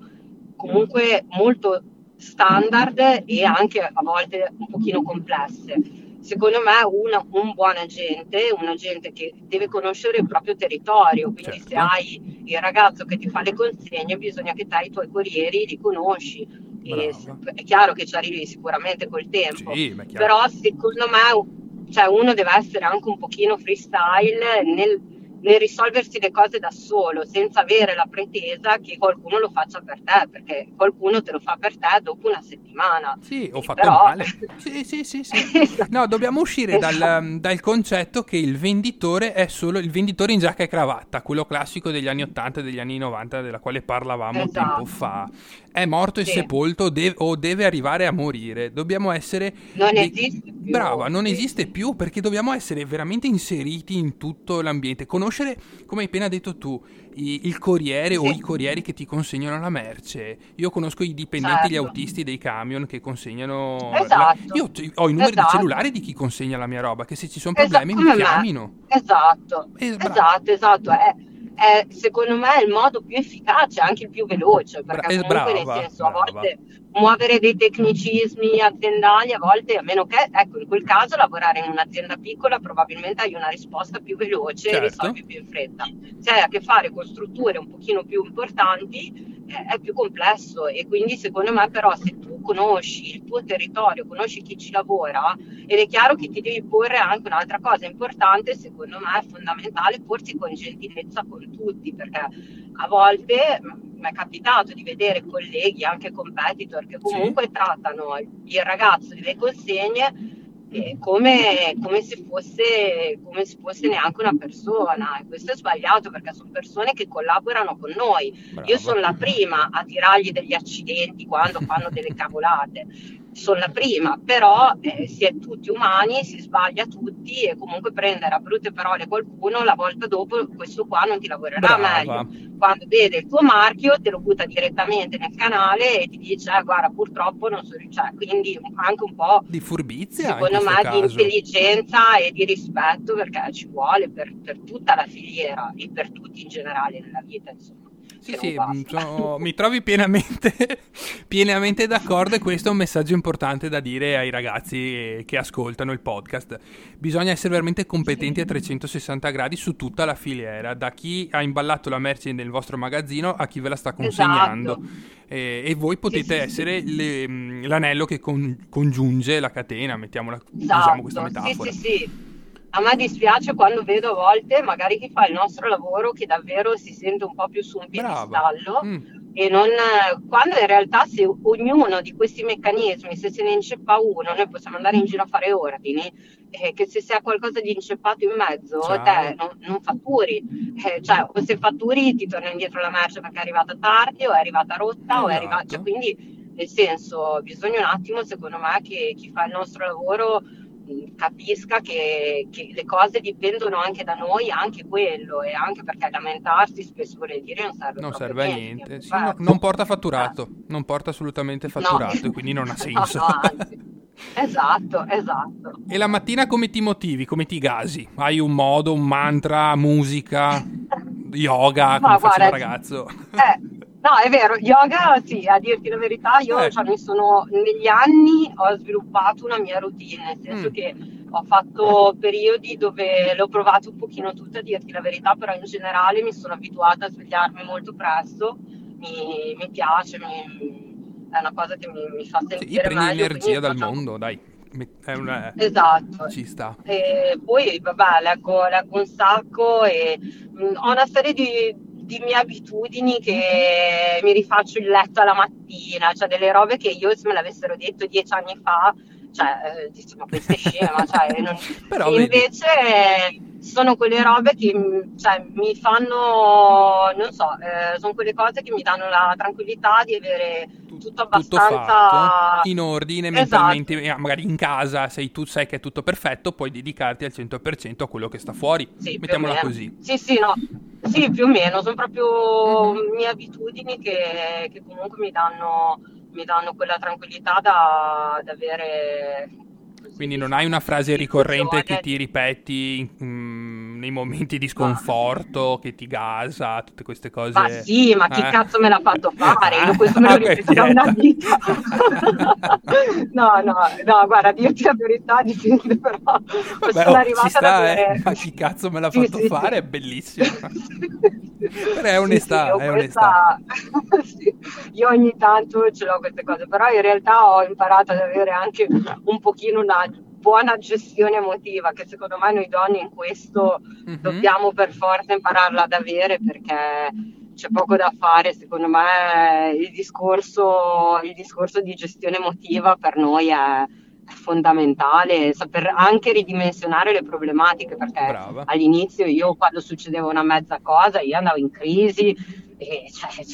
comunque molto standard e anche a volte un pochino complesse. Secondo me una- un buon agente, un agente che deve conoscere il proprio territorio, quindi Certo. se hai il ragazzo che ti fa le consegne bisogna che te i tuoi corrieri li conosci. E Brava. s- è chiaro che ci arrivi sicuramente col tempo, Sì, però secondo me cioè, uno deve essere anche un pochino freestyle nel, nel risolversi le cose da solo, senza avere la pretesa che qualcuno lo faccia per te, perché qualcuno te lo fa per te dopo una settimana. Sì, ho fatto però... male. *laughs* Sì, sì, sì. sì. esatto. No, dobbiamo uscire esatto. dal, dal, concetto che il venditore è solo il venditore in giacca e cravatta, quello classico degli anni 80 e degli anni 90 della quale parlavamo esatto. tempo fa. È morto sì. e sepolto de- o deve arrivare a morire. Dobbiamo essere... Non de- esiste più. Brava, non esiste più perché dobbiamo essere veramente inseriti in tutto l'ambiente. Conoscere, come hai appena detto tu, i- il corriere sì. o i corrieri che ti consegnano la merce. Io conosco i dipendenti, certo. gli autisti dei camion che consegnano... Esatto. La... Io ho i numeri esatto. di cellulare di chi consegna la mia roba, che se ci sono problemi esatto. mi chiamino. Esatto, eh, esatto, esatto. Eh è secondo me il modo più efficace, anche il più veloce, perché Bra- comunque brava, nel senso a volte muovere dei tecnicismi aziendali, a volte a meno che, ecco, in quel caso lavorare in un'azienda piccola probabilmente hai una risposta più veloce certo. e risolvi più in fretta. Se hai a che fare con strutture un pochino più importanti è più complesso e quindi secondo me però se tu conosci il tuo territorio, conosci chi ci lavora ed è chiaro che ti devi porre anche un'altra cosa importante, secondo me è fondamentale porsi con gentilezza con tutti perché a volte mi è capitato di vedere colleghi, anche competitor, che comunque sì. trattano il ragazzo delle consegne come, come, se fosse, come se fosse neanche una persona. E questo è sbagliato perché sono persone che collaborano con noi. Brava. Io sono la prima a tirargli degli accidenti quando fanno delle cavolate sono la prima, però eh, si è tutti umani, si sbaglia tutti e comunque prendere a brutte parole qualcuno la volta dopo questo qua non ti lavorerà Brava. meglio. Quando vede il tuo marchio te lo butta direttamente nel canale e ti dice eh, guarda purtroppo non so, cioè, quindi anche un po' di furbizia secondo me caso. di intelligenza e di rispetto perché ci vuole per, per tutta la filiera e per tutti in generale nella vita insomma. Sì, sì, mm, sono, mi trovi pienamente, *laughs* pienamente d'accordo e questo è un messaggio importante da dire ai ragazzi che ascoltano il podcast. Bisogna essere veramente competenti a 360 gradi su tutta la filiera, da chi ha imballato la merce nel vostro magazzino a chi ve la sta consegnando. Esatto. E, e, voi potete sì, essere sì. Le, mm, l'anello che con, congiunge la catena, mettiamola, esatto. usiamo questa metafora. Sì, sì, sì a me dispiace quando vedo a volte magari chi fa il nostro lavoro che davvero si sente un po' più su un piedistallo mm. e non quando in realtà se ognuno di questi meccanismi se se ne inceppa uno noi possiamo andare in giro a fare ordini eh, che se si ha qualcosa di inceppato in mezzo Ciao. te non, non fatturi eh, cioè o se fatturi ti torna indietro la merce perché è arrivata tardi o è arrivata rotta esatto. o è arrivata cioè, quindi nel senso bisogna un attimo secondo me che chi fa il nostro lavoro capisca che, che, le cose dipendono anche da noi, anche quello, e anche perché lamentarsi spesso volentieri non serve, non serve a niente. niente. Sì, no, non porta fatturato, eh. non porta assolutamente fatturato, no. quindi non ha *laughs* senso. No, esatto, esatto. E la mattina come ti motivi, come ti gasi? Hai un modo, un mantra, musica, yoga, come faceva il ragazzo? Eh, No, è vero, yoga sì, a dirti la verità, io eh. cioè, mi sono, negli anni ho sviluppato una mia routine, nel senso mm. che ho fatto periodi dove l'ho provato un pochino tutta, a dirti la verità, però in generale mi sono abituata a svegliarmi molto presto, mi, mi piace, mi, è una cosa che mi, mi fa sentire sì, prendi meglio. energia dal faccio... mondo, dai. Una... Esatto. Ci sta. E poi, vabbè, leggo, leggo un sacco e mh, mm, ho una serie di di mie abitudini che mi rifaccio il letto alla mattina, cioè delle robe che io se me l'avessero detto dieci anni fa, cioè, eh, dici, ma questa è scema, cioè, non... *laughs* Però, invece sono quelle robe che cioè, mi fanno, non so, eh, sono quelle cose che mi danno la tranquillità di avere tutto abbastanza tutto fatto, in ordine, esatto. mentalmente, eh, magari in casa, se tu sai che è tutto perfetto, puoi dedicarti al 100% a quello che sta fuori, sì, mettiamola così. Sì, sì, no, sì, più o meno, sono proprio mm-hmm. mie abitudini che, che comunque mi danno, mi danno, quella tranquillità da, da avere quindi non hai una frase ricorrente che ti ripeti mm, nei momenti di sconforto, ma... che ti gasa, tutte queste cose. Ma sì, ma chi eh? cazzo me l'ha fatto fare? Io questo me *laughs* lo ripeto da una vita. *laughs* no, no, no, guarda, dirti la verità *laughs* di sentire però Vabbè, sono oh, arrivata sta, ad avere... eh? Ma chi cazzo me l'ha sì, fatto sì, fare? Sì. È bellissimo. però è onestà, è onestà. io ogni tanto ce l'ho queste cose, però in realtà ho imparato ad avere anche un pochino una buona gestione emotiva, che secondo me noi donne in questo mm-hmm. dobbiamo per forza impararla ad avere perché c'è poco da fare, secondo me il discorso, il discorso di gestione emotiva per noi è fondamentale saper anche ridimensionare le problematiche perché Brava. all'inizio io quando succedeva una mezza cosa io andavo in crisi e cioè,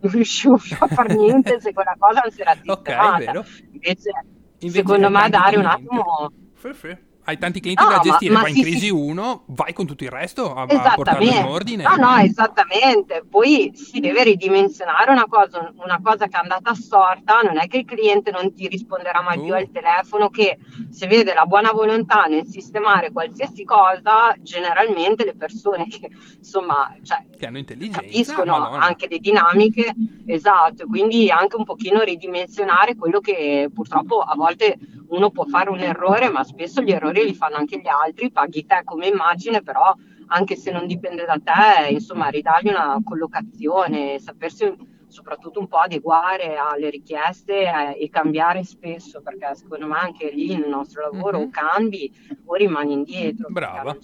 non riuscivo più a fare niente *laughs* se quella cosa non si era sistemata okay, invece, invece secondo me dare un attimo sì, sì hai tanti clienti no, da gestire, ma, ma vai sì, in crisi sì. uno, vai con tutto il resto a, a portarlo in ordine. No, no, esattamente. Poi si deve ridimensionare una cosa, una cosa che è andata storta, non è che il cliente non ti risponderà mai uh. più al telefono, che se vede la buona volontà nel sistemare qualsiasi cosa, generalmente le persone che insomma cioè, che hanno intelligenza capiscono Madonna. anche le dinamiche, esatto, quindi anche un pochino ridimensionare quello che purtroppo a volte uno può fare un errore, ma spesso gli errori li fanno anche gli altri, paghi te come immagine, però anche se non dipende da te, insomma, ridargli una collocazione, sapersi soprattutto un po' adeguare alle richieste eh, e cambiare spesso, perché secondo me anche lì nel nostro lavoro mm-hmm. o cambi o rimani indietro. Brava,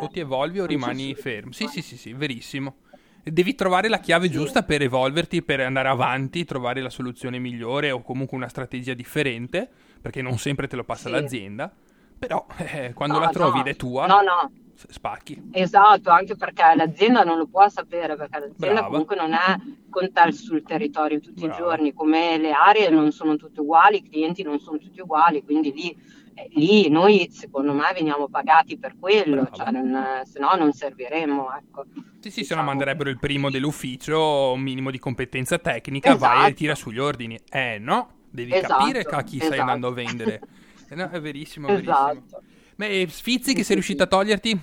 o ti evolvi o rimani fermo. Sì, sì, sì, sì, verissimo. Devi trovare la chiave sì. giusta per evolverti, per andare avanti, trovare la soluzione migliore o comunque una strategia differente, perché non sempre te lo passa sì. l'azienda. Però *laughs* eh, quando no, la trovi no. ed è tua, no, no. spacchi. Esatto, anche perché l'azienda non lo può sapere, perché l'azienda Brava. comunque non è con te sul territorio tutti Brava. i giorni, come le aree non sono tutte uguali, i clienti non sono tutti uguali, quindi lì eh, lì noi secondo me veniamo pagati per quello, cioè non, se no non serviremmo. Ecco. Sì, sì, diciamo. se no manderebbero il primo dell'ufficio, un minimo di competenza tecnica, esatto. vai e tira sugli ordini. Eh no, devi esatto, capire a chi esatto. stai andando a vendere. *laughs* Eh, no, è verissimo, è esatto. verissimo. Beh, sfizi che sei riuscita a toglierti?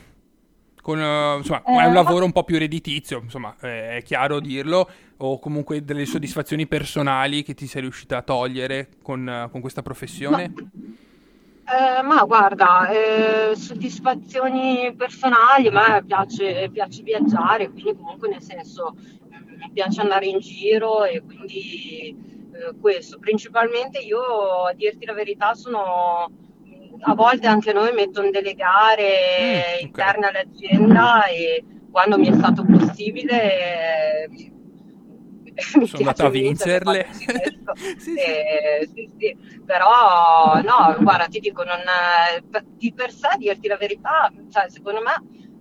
Con, uh, insomma, eh, è un lavoro un po' più redditizio, insomma, è chiaro dirlo, o comunque delle soddisfazioni personali che ti sei riuscita a togliere con, uh, con questa professione? Ma... Eh, ma guarda, eh, soddisfazioni personali, a me piace, piace, viaggiare, quindi comunque nel senso mi piace andare in giro e quindi eh, questo. Principalmente io, a dirti la verità, sono a volte anche noi mettono delle gare mm, okay. interne all'azienda e quando mi è stato possibile *laughs* sono andata a vincerle. *laughs* sì. Eh, sì, sì. Però no, guarda, ti dico, non, di per sé, dirti la verità, cioè, secondo me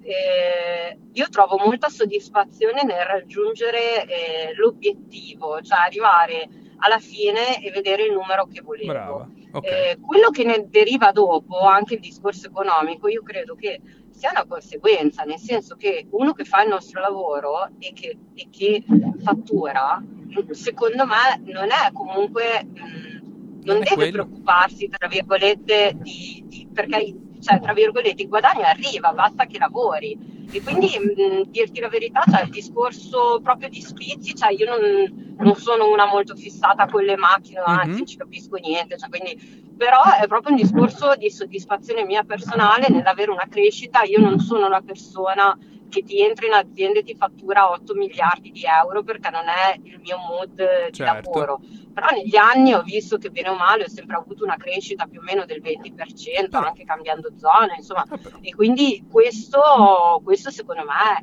eh, io trovo molta soddisfazione nel raggiungere eh, l'obiettivo, cioè arrivare alla fine e vedere il numero che volevo. Okay. Eh, quello che ne deriva dopo, anche il discorso economico, io credo che sia una conseguenza, nel senso che uno che fa il nostro lavoro e che, e che fattura, secondo me non è comunque, mh, non, non deve quello. preoccuparsi, tra virgolette, di, di, perché cioè, tra virgolette, il guadagno arriva, basta che lavori. E quindi mh, dirti la verità, cioè, il discorso proprio di sfizi, cioè, io non, non, sono una molto fissata con le macchine, mm-hmm. anzi non ci capisco niente, cioè, quindi, però è proprio un discorso di soddisfazione mia personale nell'avere una crescita, io non sono una persona che ti entra in azienda e ti fattura 8 miliardi di euro perché non è il mio mood di certo. lavoro. Però negli anni ho visto che bene o male ho sempre avuto una crescita più o meno del 20%, però. anche cambiando zona, insomma. Ah, e quindi questo, questo secondo me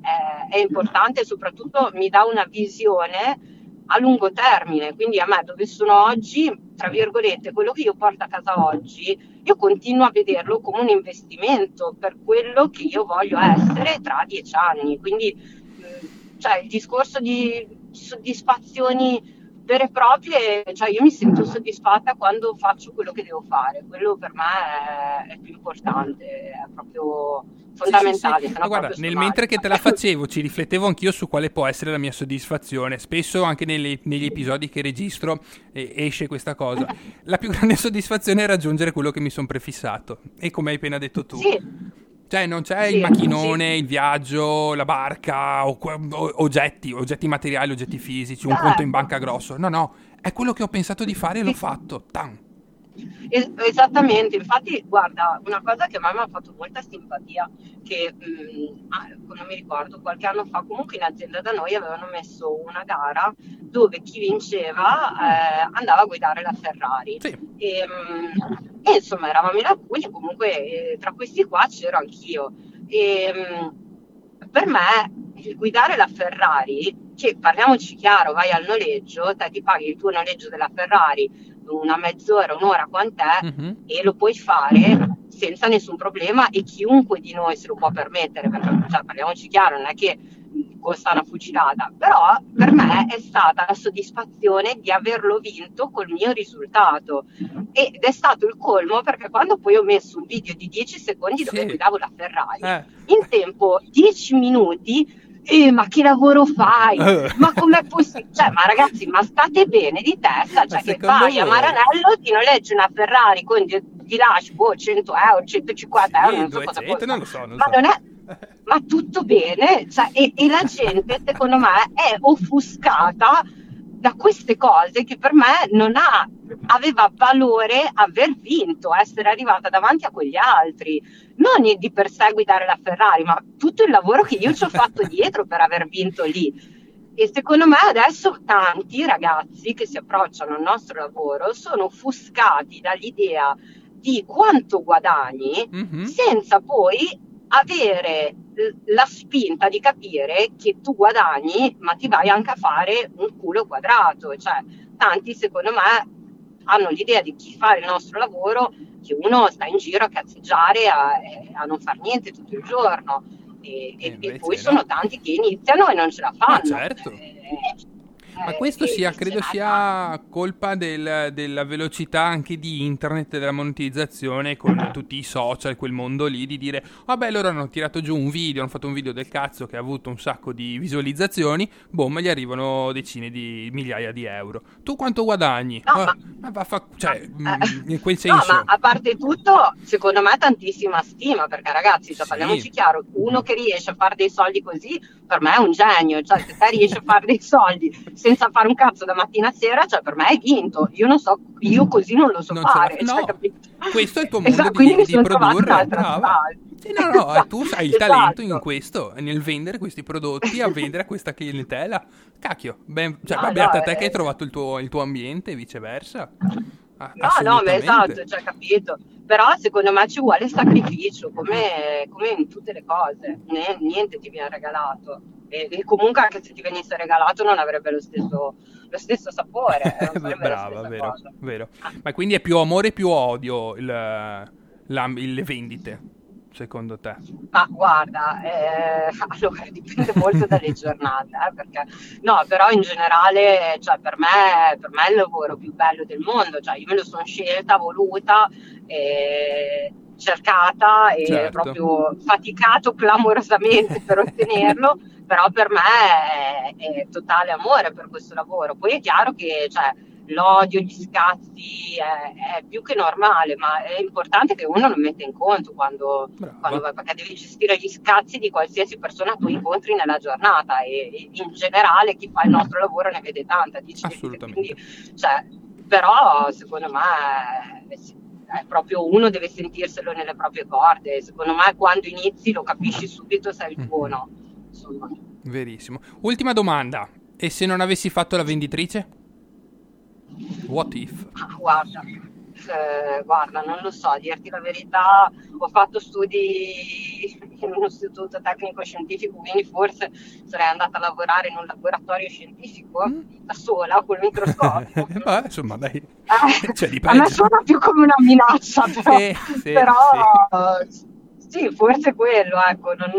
è, è importante e soprattutto mi dà una visione a lungo termine, quindi a me dove sono oggi, tra virgolette, quello che io porto a casa oggi, io continuo a vederlo come un investimento per quello che io voglio essere tra dieci anni. Quindi, cioè, il discorso di soddisfazioni vere e proprie, cioè io mi sento soddisfatta quando faccio quello che devo fare, quello per me è, è più importante, è proprio fondamentale. Sì, sì, sì. guarda, nel mentre che te la facevo ci riflettevo anch'io su quale può essere la mia soddisfazione, spesso anche nelle, negli episodi che registro eh, esce questa cosa. La più grande *laughs* soddisfazione è raggiungere quello che mi sono prefissato e come hai appena detto tu. Sì. Cioè, non c'è sì, il macchinone, sì. il viaggio, la barca, o, o, oggetti, oggetti materiali, oggetti fisici, un conto in banca grosso. No, no, è quello che ho pensato di fare e l'ho fatto. Tan. Es- esattamente, infatti, guarda, una cosa che a me mi ha fatto molta simpatia, che mh, ah, non mi ricordo, qualche anno fa comunque in azienda da noi avevano messo una gara dove chi vinceva eh, andava a guidare la Ferrari. Sì. E, mh, e, insomma eravamo in alcuni, comunque eh, tra questi qua c'ero anch'io. E, mh, per me il guidare la Ferrari, che parliamoci chiaro, vai al noleggio, te ti paghi il tuo noleggio della Ferrari una mezz'ora, un'ora quant'è Mhm. e lo puoi fare senza nessun problema e chiunque di noi se lo può permettere, perché cioè, parliamoci chiaro, non è che costa una fucilata, però per me è stata la soddisfazione di averlo vinto col mio risultato ed è stato il colmo perché quando poi ho messo un video di 10 secondi dove Sì. guidavo la Ferrari, Eh. in tempo 10 minuti eh, ma che lavoro fai? Eh. Ma com'è possibile? Cioè, ma ragazzi, ma state bene di testa? Cioè, che vai a voi- Maranello, ti noleggi una Ferrari con di, di lasci, boh, 100 euro, 150 euro, Sì, non so cosa 200, costa. non lo so, non ma so. non è... Ma tutto bene? Cioè, e, e la gente, secondo me, è offuscata da queste cose che per me non ha, aveva valore aver vinto, essere arrivata davanti a quegli altri. Non di per sé guidare la Ferrari, ma tutto il lavoro che io ci ho *laughs* fatto dietro per aver vinto lì. E secondo me adesso tanti ragazzi che si approcciano al nostro lavoro sono offuscati dall'idea di quanto guadagni Mhm. senza poi avere la spinta di capire che tu guadagni, ma ti vai anche a fare un culo quadrato. Cioè, tanti secondo me hanno l'idea di chi fa il nostro lavoro che uno sta in giro a cazzeggiare, a, a non far niente tutto il giorno. E, e- E poi no. sono tanti che iniziano e non ce la fanno. certo. Eh, Ma eh, questo sia, credo la sia colpa del- della velocità anche di internet e della monetizzazione con tutti i social, quel mondo lì, di dire vabbè loro hanno tirato giù un video, hanno fatto un video del cazzo che ha avuto un sacco di visualizzazioni, boom, gli arrivano decine di migliaia di euro. Tu quanto guadagni? No, Ah, ma- ma fa- cioè, Eh, mm, in quel No, senso... ma a parte tutto, secondo me tantissima stima, perché ragazzi, cioè, Sì. parliamoci chiaro, uno che riesce a fare dei soldi così, per me è un genio, cioè se te riesci a fare dei soldi senza fare un cazzo da mattina a sera, cioè per me hai vinto, io non so, io così non lo so Non la- fare, no, cioè, questo è il tuo *laughs* mondo Esatto, di- di produrre, brava. Sì, no, no, e tu hai il talento in Esatto. questo, nel vendere questi prodotti, a vendere a questa clientela. Cacchio, ben, cioè, No, beh, no, beata te eh. che hai trovato il tuo, il tuo ambiente e viceversa. No, no, ma esatto, cioè, capito. Però secondo me ci vuole sacrificio, come, come in tutte le cose. Ne- niente ti viene regalato. E, e comunque anche se ti venisse regalato non avrebbe lo stesso, lo stesso sapore. *laughs* Brava, vero, vero. Ma quindi è più amore più odio il, la- le vendite, secondo te? Ma guarda, eh, *laughs* allora dipende molto dalle giornate, eh, perché no, però in generale, cioè, per me, per me è il lavoro più bello del mondo, cioè, io me lo sono scelta, voluta, eh, cercata e Certo. proprio faticato clamorosamente per *laughs* ottenerlo, però per me è, è totale amore per questo lavoro. Poi è chiaro che cioè, l'odio, gli scazzi è, è più che normale, ma è importante che uno lo metta in conto quando, quando vai, perché devi gestire gli scazzi di qualsiasi persona tu incontri nella giornata e, e in generale chi fa il nostro lavoro ne vede tanta di gente, Assolutamente. quindi, cioè, però secondo me è, è proprio uno deve sentirselo nelle proprie corde, secondo me quando inizi lo capisci subito se è il tuo o no. Insomma. Verissimo. Ultima domanda. E se non avessi fatto la venditrice? What if? Ah, Guarda, eh, guarda, non lo so, a dirti la verità, ho fatto studi in un istituto tecnico scientifico, quindi forse sarei andata a lavorare in un laboratorio scientifico Mm. da sola col microscopio. *laughs* Beh, insomma, dai. Eh, Cioè, di a me suona più come una minaccia, *laughs* però, Sì, sì, però sì, forse quello, ecco, non,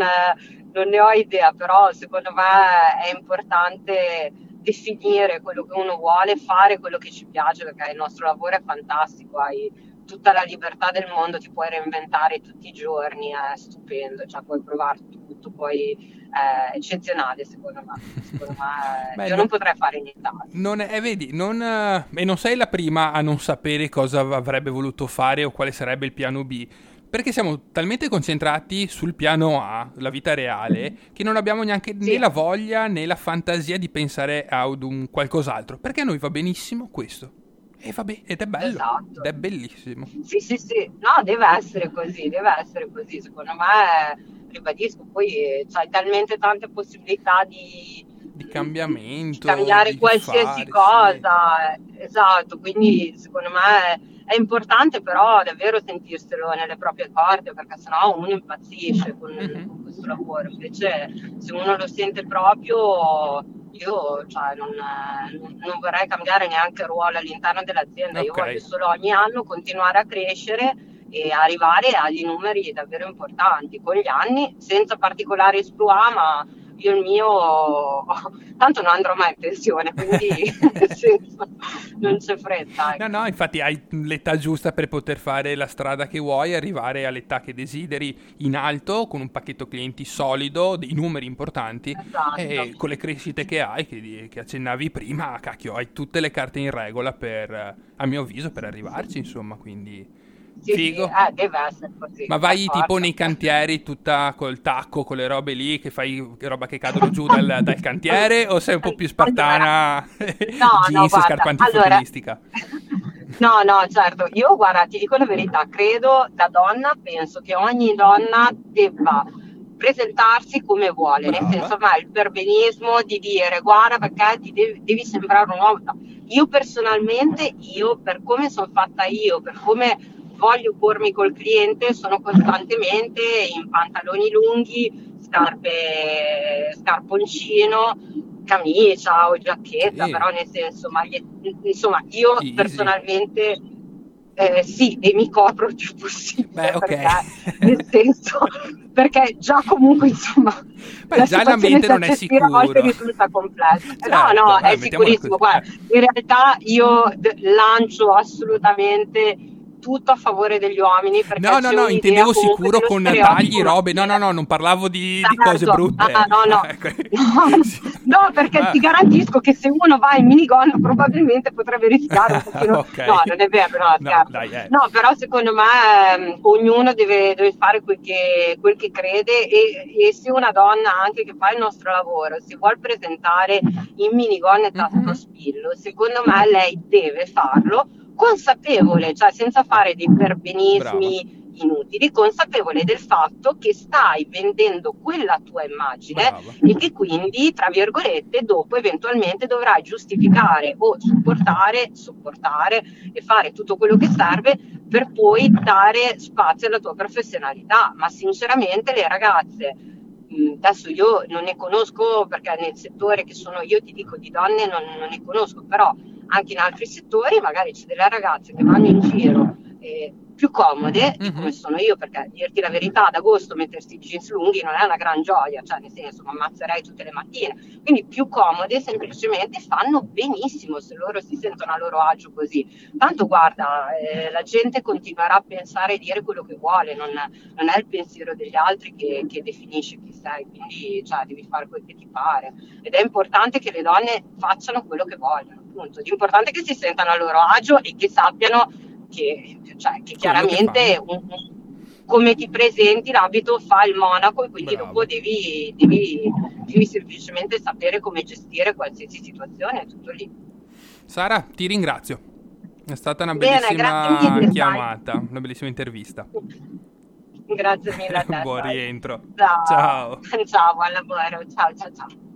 non ne ho idea, però secondo me è importante definire quello che uno vuole, fare quello che ci piace, perché il nostro lavoro è fantastico, hai tutta la libertà del mondo, ti puoi reinventare tutti i giorni, è stupendo, cioè puoi provare tutto, poi è eccezionale secondo me, secondo me *laughs* Beh, io no- non potrei fare nient'altro. Non è, eh, vedi, non, eh, e non sei la prima a non sapere cosa avrebbe voluto fare o quale sarebbe il piano B. Perché siamo talmente concentrati sul piano A, la vita reale, che non abbiamo neanche Sì. né la voglia né la fantasia di pensare a un qualcos'altro. Perché a noi va benissimo questo. E vabbè, ed è bello, esatto. ed è bellissimo. Sì, sì, sì, no, deve essere così, deve essere così, secondo me, ribadisco, poi c'hai talmente tante possibilità di, di cambiamento, di cambiare di qualsiasi fare, cosa, sì. esatto, quindi secondo me è importante però davvero sentirselo nelle proprie corde perché sennò uno impazzisce con, mm-hmm. con questo lavoro, invece se uno lo sente proprio io cioè, non, non, vorrei cambiare neanche ruolo all'interno dell'azienda, okay. io voglio solo ogni anno continuare a crescere e arrivare agli numeri davvero importanti con gli anni, senza particolare esploit, ma io il mio *laughs* tanto non andrò mai in pensione, quindi *laughs* senso non c'è fretta. Ecco. No, no, infatti hai l'età giusta per poter fare la strada che vuoi, arrivare all'età che desideri in alto, con un pacchetto clienti solido, dei numeri importanti esatto. e con le crescite che hai, che, che accennavi prima, cacchio, hai tutte le carte in regola per, a mio avviso, per arrivarci, insomma, quindi... Sì, Figo. Sì, deve essere così. Ma vai tipo nei cantieri tutta col tacco, con le robe lì, che fai roba che cadono giù dal, dal cantiere o sei un po' più spartana? No, *laughs* jeans no, e scarpanti allora... *laughs* No, no, certo. Io, guarda, ti dico la verità, credo da donna, penso che ogni donna debba presentarsi come vuole, Brava. nel senso, ma il perbenismo di dire guarda perché ti devi, devi sembrare un uomo. Io personalmente, io per come sono fatta io, per come voglio pormi col cliente sono costantemente in pantaloni lunghi, scarpe, scarponcino, camicia o giacchetta, sì. però nel senso, maglie, insomma, io Easy. personalmente eh, sì, e mi copro il più possibile. Beh, okay. perché, nel senso, perché già comunque, insomma, Beh, la già la mente non è sicura. A volte risulta complessa. Certo, no, no, è sicurissimo. Guarda, in realtà io lancio assolutamente tutto a favore degli uomini. No, no, no, intendevo sicuro con tagli, robe. No, no, no, non parlavo di, di cose certo. brutte. Ah, no, no. *laughs* Ecco. no, perché ah. ti garantisco che se uno va in minigonna probabilmente potrebbe rischiare un pochino. *laughs* okay. No, non è vero, no, no, dai, eh. no però secondo me eh, ognuno deve, deve fare quel che, quel che crede e, e, se una donna anche che fa il nostro lavoro si vuole presentare in minigonna e tasco mm-hmm. spillo, secondo me lei deve farlo consapevole, cioè senza fare dei perbenismi Brava. inutili, consapevole del fatto che stai vendendo quella tua immagine Brava. e che quindi, tra virgolette, dopo eventualmente dovrai giustificare o supportare, supportare e fare tutto quello che serve per poi dare spazio alla tua professionalità. Ma sinceramente le ragazze adesso io non ne conosco perché nel settore che sono io ti dico di donne non, non ne conosco, però anche in altri settori magari c'è delle ragazze che vanno in giro eh, più comode mhm. come sono io, perché dirti la verità, ad agosto mettersi i jeans lunghi non è una gran gioia, cioè nel senso mi ammazzerei tutte le mattine, quindi più comode semplicemente fanno benissimo se loro si sentono a loro agio così. Tanto guarda, eh, la gente continuerà a pensare e dire quello che vuole, non, non è il pensiero degli altri che, che, definisce chi sei, quindi cioè, devi fare quel che ti pare. Ed è importante che le donne facciano quello che vogliono, appunto. È importante che si sentano a loro agio e che sappiano che, cioè, che chiaramente un, come ti presenti l'abito fa il monaco e quindi Bravo. dopo devi, devi, devi, semplicemente sapere come gestire qualsiasi situazione, è tutto lì. Sara, ti ringrazio. È stata una bellissima Bene, chiamata, una bellissima intervista. Grazie mille a te. *laughs* Buon rientro. Ciao. Ciao. *laughs* Ciao, buon lavoro. Ciao, ciao, ciao.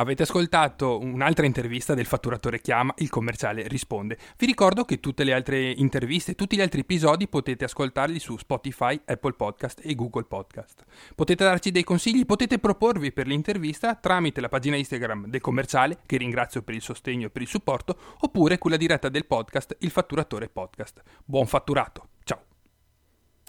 Avete ascoltato un'altra intervista del fatturatore chiama, il commerciale risponde. Vi ricordo che tutte le altre interviste, tutti gli altri episodi potete ascoltarli su Spotify, Apple Podcast e Google Podcast. Potete darci dei consigli, potete proporvi per l'intervista tramite la pagina Instagram del commerciale, che ringrazio per il sostegno e per il supporto, oppure quella diretta del podcast Il Fatturatore Podcast. Buon fatturato!